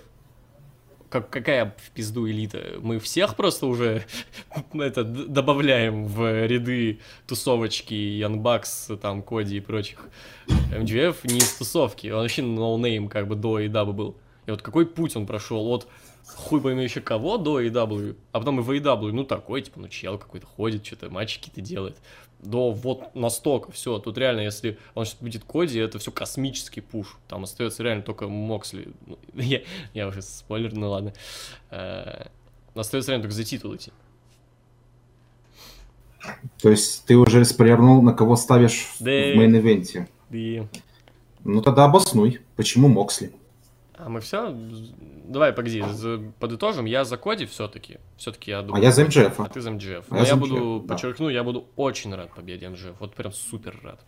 как, какая в пизду элита? Мы всех просто уже это добавляем в ряды тусовочки Янг Бакс, там, Коди и прочих. МДжФ не из тусовки, он вообще no name как бы до AEW был. И вот какой путь он прошел от хуй пойми еще кого до AEW, а потом и в AEW, ну такой, типа, ну чел какой-то ходит, что-то матчи какие-то делает до вот настолько все. Тут реально, если он сейчас будет Коди, это все космический пуш. Там остается реально только Моксли. Ну, я, я уже спойлер, ну ладно. Э, остается реально только за титул идти. То есть ты уже спойлернул, на кого ставишь да. в мейн-ивенте? Да. Ну тогда обоснуй, почему Моксли? А мы все? Давай, погоди, подытожим. Я за Коди все-таки. Все-таки я думаю. А я за МДФ. А ты за МДФ. А я, я буду, да. подчеркну, я буду очень рад победе МДФ. Вот прям супер рад.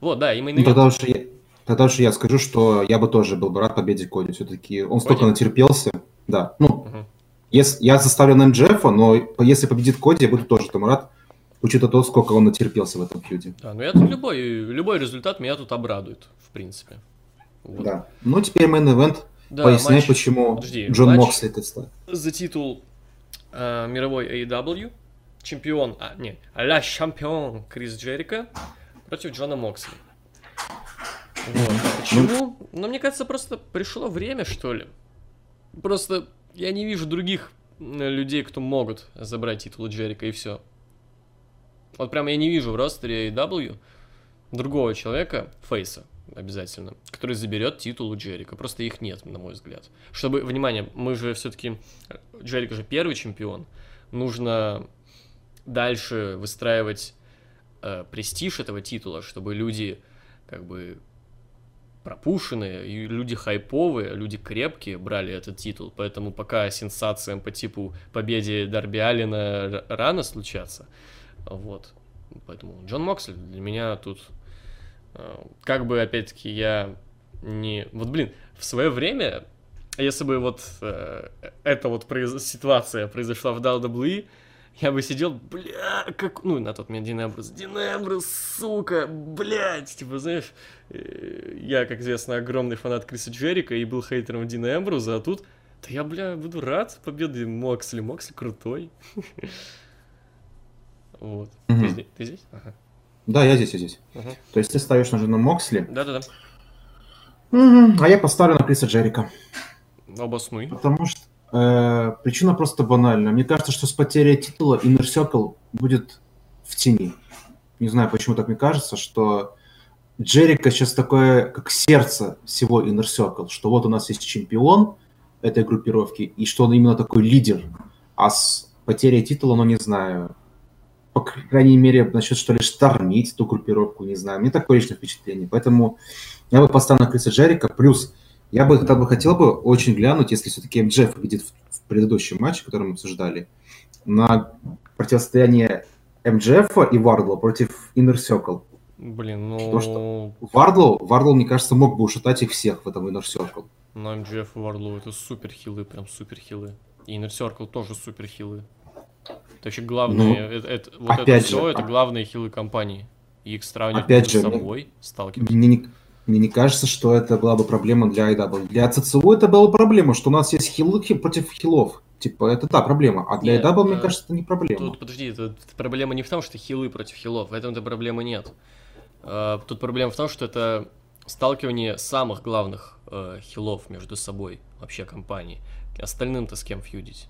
Вот, да, и мы... Ну, тогда уж я, тогда уж я скажу, что я бы тоже был бы рад победе Коди. Все-таки он Коди? столько натерпелся. Да, ну, угу. если, я заставлю на МДФ, но если победит Коди, я буду тоже тому рад учитывая то, сколько он натерпелся в этом фьюде. Да, ну я тут любой, любой результат меня тут обрадует, в принципе. Вот. Да. Ну, теперь main event. Да, Поясняй, матч... почему Подожди, Джон матч Моксли ты сказал. За титул э, мировой AEW. Чемпион, а, не, а чемпион Крис Джерика против Джона Моксли. Вот. Почему? Ну, мне кажется, просто пришло время, что ли. Просто я не вижу других людей, кто могут забрать титул Джерика, и все. Вот прям я не вижу в ростере AEW другого человека, Фейса, обязательно, который заберет титул у Джерика. Просто их нет, на мой взгляд. Чтобы, внимание, мы же все-таки, Джерик же первый чемпион, нужно дальше выстраивать э, престиж этого титула, чтобы люди как бы пропушенные, и люди хайповые, люди крепкие брали этот титул, поэтому пока сенсациям по типу победе Дарби Аллена рано случаться, вот, поэтому Джон Моксли для меня тут, как бы, опять-таки, я не... Вот, блин, в свое время, если бы вот э, эта вот произ... ситуация произошла в WWE, я бы сидел, бля, как, ну, на тот момент Дин Эмбрус, Дин Эмбрус, сука, блядь, типа, знаешь, э, я, как известно, огромный фанат Криса Джерика и был хейтером Дина Эмбруза, а тут, да я, бля, буду рад победы Моксли, Моксли крутой. Вот. Ты здесь? Да, я здесь, я здесь. То есть ты ставишь на жену Моксли? Да-да-да. А я поставлю на Криса Джерика. Обоснуй. Потому что Э, причина просто банальна. Мне кажется, что с потерей титула Inner Circle будет в тени. Не знаю, почему так мне кажется, что Джерика сейчас такое, как сердце всего Inner Circle, что вот у нас есть чемпион этой группировки, и что он именно такой лидер. А с потерей титула, ну, не знаю, по крайней мере, начнет что ли штормить ту группировку, не знаю. Мне такое личное впечатление. Поэтому я бы поставил на Криса Джерика. Плюс я бы тогда бы хотел бы очень глянуть, если все-таки МДЖ победит в, в предыдущем матче, который мы обсуждали, на противостояние МДЖФ и Вардла против Inner Circle. Блин, ну... Потому что Вардл, Вардл, мне кажется, мог бы ушатать их всех в этом Inner Circle. Но МДЖФ и Вардл это супер хилы, прям супер хилы. И Inner Circle тоже супер хилы. Это вообще главные, ну, это, это, вот это все, это главные хилы компании. И их сравнивать опять же, собой, сталкиваться. Мне, мне не кажется, что это была бы проблема для IW. Для ЦЦУ это была проблема, что у нас есть хилы против хилов. Типа, это да, проблема. А для IW, мне кажется, это не проблема. Тут, подожди, тут проблема не в том, что хилы против хилов. В этом-то проблемы нет. Uh, тут проблема в том, что это сталкивание самых главных uh, хилов между собой, вообще компании. Остальным-то с кем фьюдить?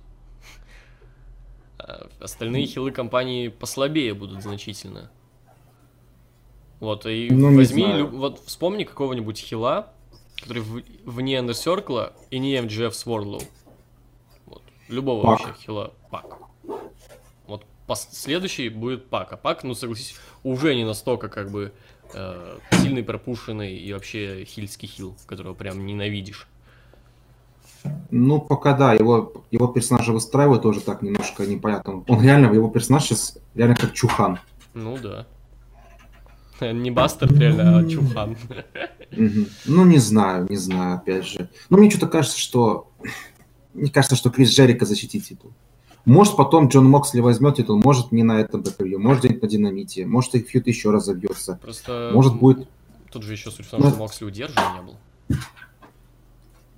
Uh, остальные хилы компании послабее будут значительно. Вот, и ну, возьми, лю, вот вспомни какого-нибудь хила, который в, вне Андерсеркла и не MGF с Wardlow. Вот, любого пак. вообще хила. Пак. Вот пос, следующий будет Пак. А Пак, ну согласись, уже не настолько как бы э, сильный, пропушенный и вообще хильский хил, которого прям ненавидишь. Ну, пока да, его, его персонажа выстраивают тоже так немножко непонятно. Он реально, его персонаж сейчас реально как Чухан. Ну да. Не Бастер, реально, а Чухан. Ну, не знаю, не знаю, опять же. Ну, мне что-то кажется, что... Мне кажется, что Крис Джерика защитит титул. Может, потом Джон Моксли возьмет титул, может, не на этом ППВ, может, где-нибудь на Динамите, может, их фьют еще раз забьется. Просто... Может, будет... Тут же еще суть в том, что Моксли удержан не был.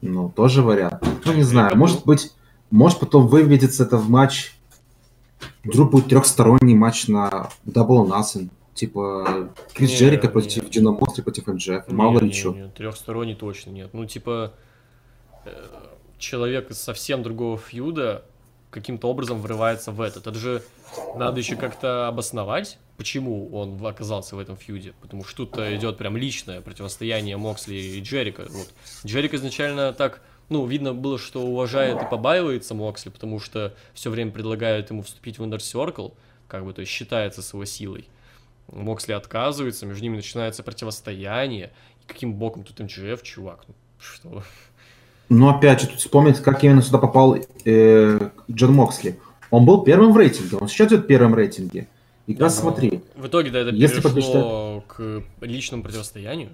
Ну, тоже вариант. Ну, не знаю, может быть, может потом выведется это в матч. Вдруг будет трехсторонний матч на Double Nothing. Типа Крис не, Джерика против Джина Мостри против МДЖФ. Мало ли что. Трехсторонний точно нет. Ну, типа, э, человек из совсем другого фьюда каким-то образом врывается в этот. Это же надо еще как-то обосновать, почему он оказался в этом фьюде. Потому что тут идет прям личное противостояние Моксли и Джерика. Вот. Джерик изначально так, ну, видно было, что уважает и побаивается Моксли, потому что все время предлагают ему вступить в Inner Circle, как бы, то есть считается с его силой. Моксли отказывается, между ними начинается противостояние. И каким боком тут МЧФ, чувак? Ну, что? Ну, опять же, тут вспомнить, как именно сюда попал э, Джон Моксли. Он был первым в рейтинге, он сейчас идет первым в рейтинге. И как да, смотри. В итоге да, это если перешло к личному противостоянию.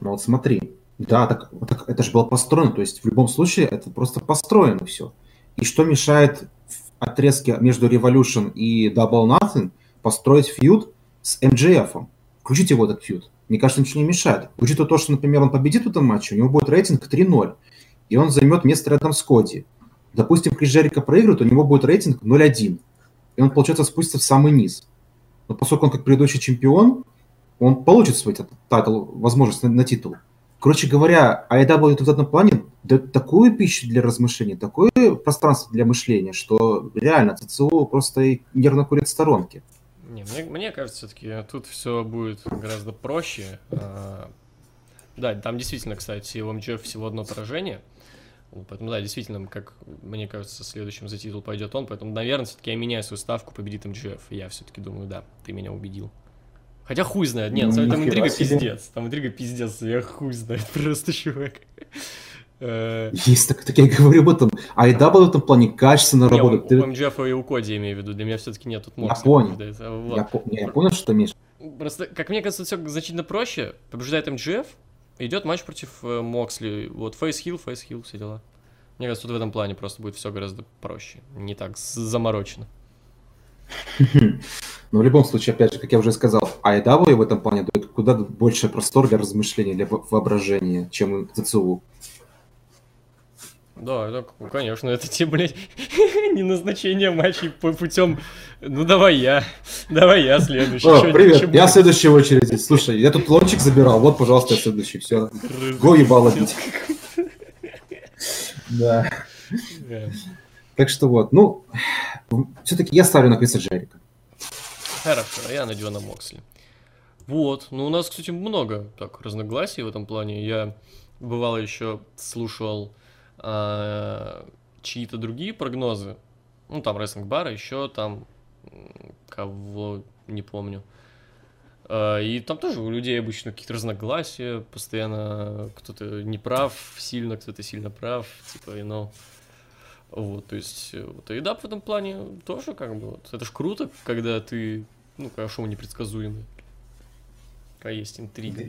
Ну вот смотри. Да, так, так это же было построено. То есть в любом случае это просто построено все. И что мешает в отрезке между Revolution и Double Nothing – построить фьюд с МДФ. Включить его этот фьюд. Мне кажется, ничего не мешает. Учитывая то, что, например, он победит в этом матче, у него будет рейтинг 3-0, и он займет место рядом с Коди. Допустим, Крис Джерика проигрывает, у него будет рейтинг 0-1, и он, получается, спустится в самый низ. Но поскольку он как предыдущий чемпион, он получит свой титул, возможность на, на титул. Короче говоря, AEW в этом плане дает такую пищу для размышлений, такое пространство для мышления, что реально ЦЦУ просто нервно курит в сторонке. Не, мне, мне кажется, все-таки тут все будет гораздо проще. А, да, там действительно, кстати, у МДФ всего одно поражение. Поэтому, да, действительно, как мне кажется, следующим за титул пойдет он. Поэтому, наверное, все-таки я меняю свою ставку, победит МГФ. И я все-таки думаю, да, ты меня убедил. Хотя хуй знает. Нет, Ну, там интрига себе. пиздец. Там интрига пиздец. Я хуй знает просто, чувак. Э, Есть так, так я говорю об этом. IW в этом плане качественно не, у, работает. Ты- у МДжФ и у Коди, я имею в виду. Для меня все-таки нет тут Я понял. А, вот. Я, я понял, что ты имеешь. Просто, как мне кажется, все значительно проще. Побеждает МДжФ, идет матч против э, Моксли. Вот face-heel, face-heel, все дела. Мне кажется, тут в этом плане просто будет все гораздо проще. Не так заморочено. Но в любом случае, опять же, как я уже сказал, AEW в этом плане дает куда больше простор для размышлений, для во- воображения, чем WWE. Да, это, ну, конечно, это те, блядь, не назначение матчей по путем. Ну давай я, давай я следующий. О, привет, я будет? следующий в очереди. Слушай, я тут лончик забирал, вот, пожалуйста, я следующий. Все, го ебало бить. Да. Так что вот, ну, все-таки я ставлю на Криса Джерика. Хорошо, а я на Дилана Моксли. Вот, ну у нас, кстати, много так разногласий в этом плане. Я бывало еще слушал а, чьи-то другие прогнозы. Ну, там рестлинг бара, еще там кого не помню. А, И там тоже у людей обычно какие-то разногласия, постоянно кто-то не прав сильно, кто-то сильно прав, типа, и ну, вот, то есть, вот, и да, в этом плане тоже, как бы, вот, это ж круто, когда ты, ну, шоу непредсказуемый, когда есть интрига.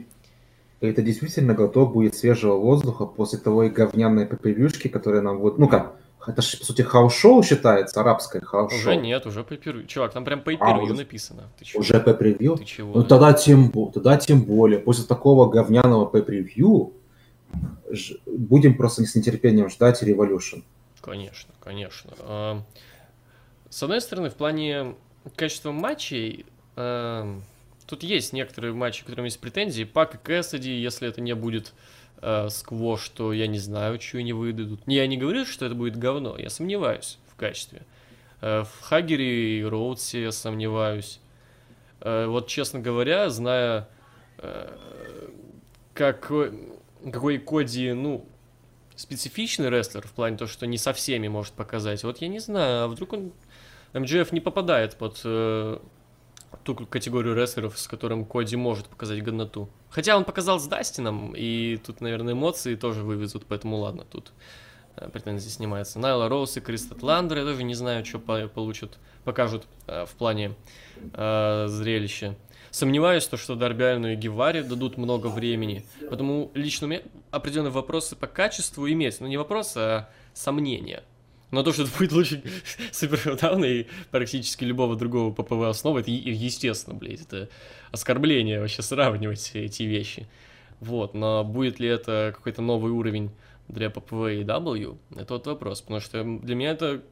Это действительно глоток будет свежего воздуха после того говняной пэй-пер-вьюшки, которая нам вот, ну как, это же, по сути, house show считается, арабское house show. Уже нет, уже pay-per... Чувак, там прям pay-per... А, написано. Ты чё? Уже pay-per-view Ты чего? Ну тогда тем, тогда тем более. После такого говняного ж- будем просто с нетерпением ждать Revolution. Конечно, конечно. А, С одной стороны, в плане качества матчей, а, тут есть некоторые матчи, к которым есть претензии. Пак и Кэссиди, если это не будет а, сквош, то я не знаю, что они выдадут. Я не говорю, что это будет говно, я сомневаюсь в качестве. А, В Хагере и Роудсе я сомневаюсь. А, Вот, честно говоря, зная, а, какой, какой Коди, ну, специфичный рестлер в плане того, что не со всеми может показать. Вот я не знаю, а вдруг он МДФ не попадает под э, ту категорию рестлеров, с которым Коди может показать годноту. Хотя он показал с Дастином, и тут, наверное, эмоции тоже вывезут, поэтому ладно, тут э, претензии снимаются. Найла Роуз и Кристат Ландер, я тоже не знаю, что по- получат, покажут э, в плане э, зрелища. Сомневаюсь, то, что Дарби Аллину и Геваре дадут много времени. Потому лично у меня определенные вопросы по качеству иметь. Ну, не вопросы, а сомнения. Но то, что это будет лучше Супер Шоудауна и практически любого другого ППВ основы, это естественно, блядь. Это оскорбление вообще сравнивать эти вещи. Вот, но будет ли это какой-то новый уровень для ППВ и W, это вот вопрос. Потому что для меня это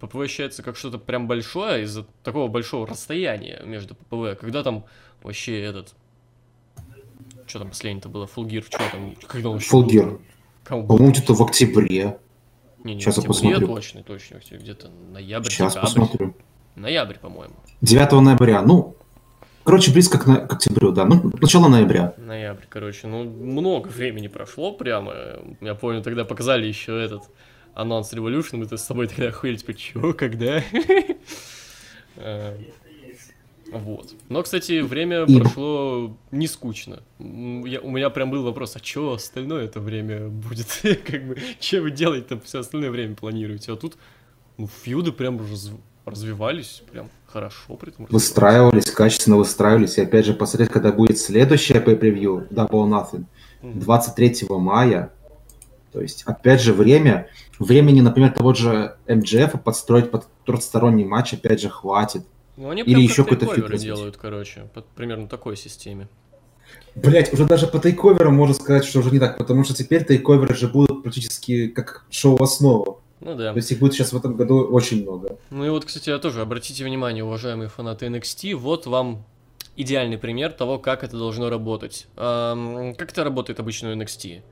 ППВ считается как что-то прям большое из-за такого большого расстояния между ППВ. Когда там вообще этот... Что там последний-то было? Фулгир, что там? Когда он был? По-моему, что-то в октябре. Не, не, Щас я посмотрю. точно, точно, где-то ноябрь, Сейчас декабрь. посмотрю. Ноябрь, по-моему. 9 ноября. Ну, короче, близко к, на- к октябрю, да. Ну, начало ноября. Ноябрь, короче, ну много времени прошло прямо. Я помню, тогда показали еще этот анонс Revolution, мы -то с тобой тогда охуели, типа, чё, когда? Вот. Но, кстати, время И- прошло не скучно. Я- У меня прям был вопрос, а чё остальное это время будет? Как бы, что вы делаете все остальное время планируете? А тут ну, фьюды прям раз- развивались, прям хорошо при этом. Выстраивались, качественно выстраивались. И опять же, посмотреть, когда будет следующее pay-per-view, Double Nothing, Мгм. 23 мая. То есть, опять же, время, времени, например, того же МГФ подстроить под трехсторонний матч, опять же, хватит. Ну, они Или еще как какой-то развить. делают, короче, по примерно такой системе. Блять, уже даже по тейковерам можно сказать, что уже не так, потому что теперь тейковеры же будут практически как шоу-основа. Ну да. То есть их будет сейчас в этом году очень много. Ну и вот, кстати, я тоже, обратите внимание, уважаемые фанаты NXT, вот вам идеальный пример того, как это должно работать. Ам, как это работает обычно в NXT?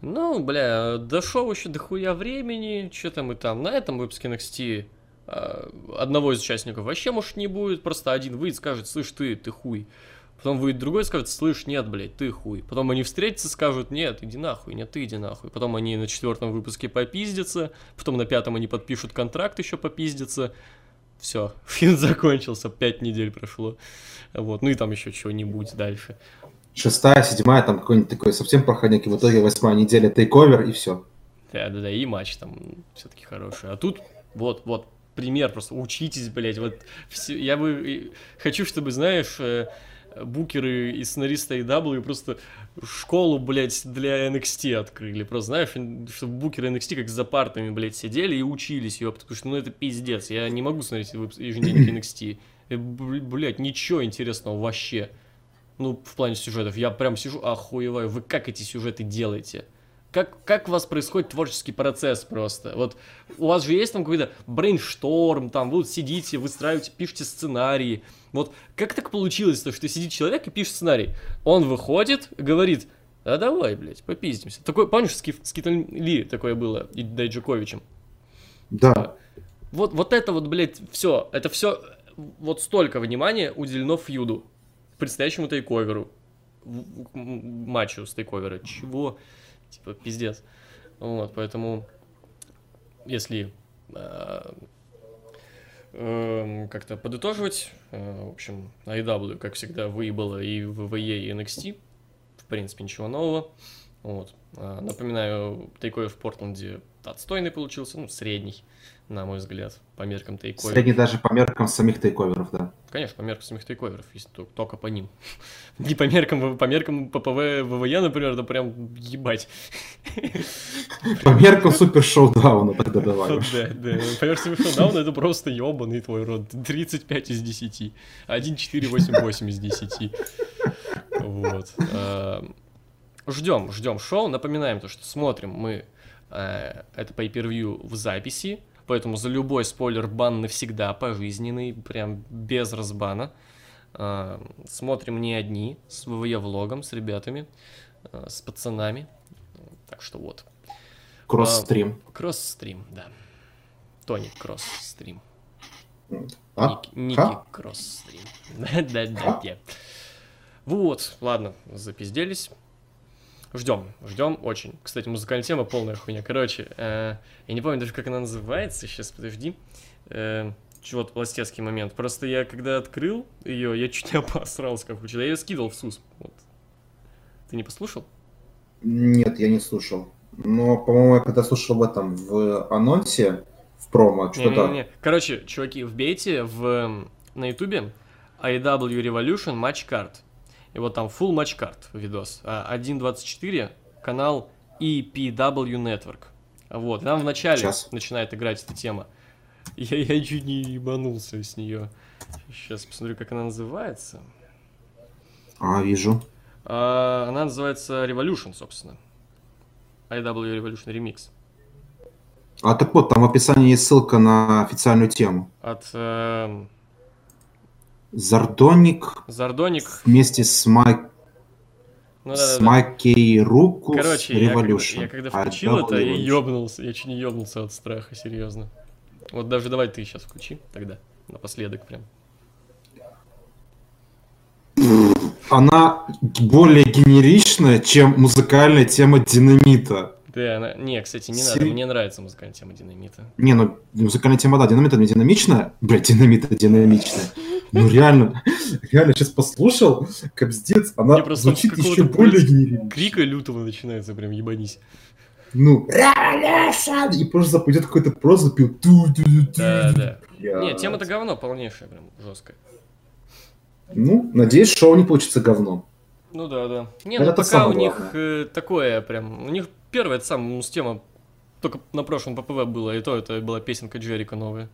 Ну, бля, до шоу еще дохуя времени, что там и там. На этом выпуске NXT одного из участников вообще, может, не будет, просто один выйдет, скажет, слышь, ты, ты хуй. Потом выйдет другой и скажет, слышь, нет, блядь, ты хуй. Потом они встретятся, скажут, нет, иди нахуй, нет, ты иди нахуй. Потом они на четвертом выпуске попиздятся, потом на пятом они подпишут контракт, еще попиздятся. Все, фильм закончился, пять недель прошло. Вот, ну и там еще чего-нибудь дальше. Шестая, седьмая, там какой-нибудь такой совсем проходник, и в итоге восьмая неделя тейковер, и все. Да, да, да, и матч там все-таки хороший. А тут вот, вот, пример просто, учитесь, блядь, вот, все, я бы, и хочу, чтобы, знаешь, э, букеры и сценаристы AW просто школу, блядь, для NXT открыли. Просто, знаешь, чтобы букеры NXT как за партами, блядь, сидели и учились ее, потому что, ну, это пиздец. Я не могу смотреть еженедельник NXT. Э, бл- Блядь, ничего интересного вообще. Ну, в плане сюжетов. Я прям сижу, охуеваю. Вы как эти сюжеты делаете? Как, как у вас происходит творческий процесс просто? Вот у вас же есть там какой-то brainstorm, там вы вот сидите, выстраиваете, пишете сценарии. Вот как так получилось, то, что сидит человек и пишет сценарий? Он выходит, говорит, а давай, блядь, попиздимся. Такой, помнишь, с, Киф- с Китом Ли такое было, и Дайжаковичем? Да, Вот, вот это вот, блядь, все, это все, вот столько внимания уделено фьюду, предстоящему тейковеру, матчу с тейковера. Чего? Типа, пиздец. Вот, поэтому, если э, эм, как-то подытоживать, э, в общем, AEW, как всегда, выебало и WWE, и NXT, в принципе, ничего нового. Вот. А, Напоминаю, тейковер в Портленде отстойный получился, ну, средний, на мой взгляд, по меркам тейковера. средний даже по меркам самих тейковеров, да. Конечно, по меркам самих тейковеров, если то- только по ним. Не по меркам, по меркам ППВ ВВЕ, например, да прям ебать. По меркам супер шоу-дауна тогда давай. Да, да. По меркам шоудауна это просто ебаный твой рот. 35 из 10. 1,488 из 10. Вот. Ждем, ждем шоу. Напоминаем то, что смотрим мы э, это pay-per-view в записи. Поэтому за любой спойлер бан навсегда, пожизненный, прям без разбана. Э, Смотрим не одни, с ВВЕ влогом, с ребятами, э, с пацанами. Так что вот. Кросс-стрим. Кросс-стрим, да. Тони кросс-стрим. А? Ники, Ники кросс-стрим. Да-да-да. Вот, ладно, запизделись. Ждем, ждем очень. Кстати, музыкальная тема полная хуйня. Короче, э, я не помню даже, как она называется. Сейчас, подожди. Э, вот пластецкий момент. Просто я, когда открыл ее, я чуть не обосрался, как включил. Я ее скидывал в СУС. Вот. Ты не послушал? Нет, я не слушал. Но, по-моему, я когда слушал в этом, в анонсе, в промо, что-то... Не-не-не. Короче, чуваки, вбейте в, на ютубе AEW Revolution матч карт. И вот там full матч карт видос. А, 1.24, канал EPW Network. Вот, там в начале Сейчас. начинает играть эта тема. Я, я чуть не ебанулся с нее. Сейчас посмотрю, как она называется. А, вижу. А, она называется Revolution, собственно. AEW Revolution Remix. А так вот, там в описании есть ссылка на официальную тему. От эм, Зардоник Зардоник. вместе с, Майк... Ну, с да-да-да. Майкей Рукус Короче, я Revolution. я когда А, включил это, я ёбнулся. Я чуть не ёбнулся от страха, серьезно. Вот даже давай ты сейчас включи тогда, напоследок прям. Она более генеричная, чем музыкальная тема Динамита. Да, она... Не, кстати, не надо, Сери- мне нравится музыкальная тема динамита. Не, ну музыкальная тема, да, Динамита не динамичная. Блядь, Динамита динамичная. Ну реально, реально, сейчас послушал, капздец, она звучит еще более генерично. Крика лютого начинается, прям ебанись. Ну, и просто западет какой-то просто пил. Да, да. Блядь. Не, тема-то говно полнейшее, прям жесткое. Ну, надеюсь, шоу не получится говном. Ну да, да. Не, ну пока у них э, такое прям. У них первая, это самая ну, с тема. Только на прошлом ППВ было, и то это была песенка Джерика новая.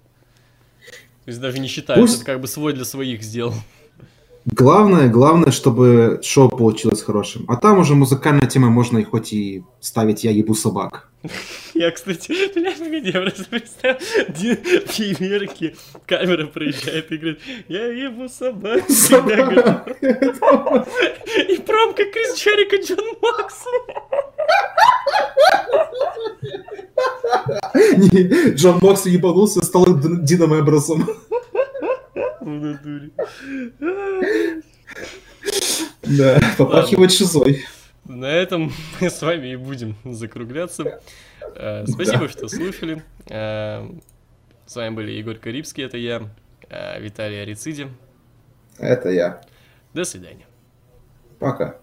То есть даже не считается, Пусть- это как бы свой для своих сделал. Главное, главное, чтобы шоу получилось хорошим. А там уже музыкальная тема можно и хоть и ставить «Я ебу собак». Я, кстати, блядь, где я просто представил, фейерверки, камера проезжает и говорит, я ебу собак. всегда говорю». И промка Крис Джерика Джон Макс. Джон Мокс ебанулся, стал Дином Эбросом. В натуре. Да, попахивает шизой. На этом мы с вами и будем закругляться. Э, Спасибо, что слушали. Э, С вами были Егор Карибский, это я, э, Виталий Арициди. Это я. До свидания. Пока.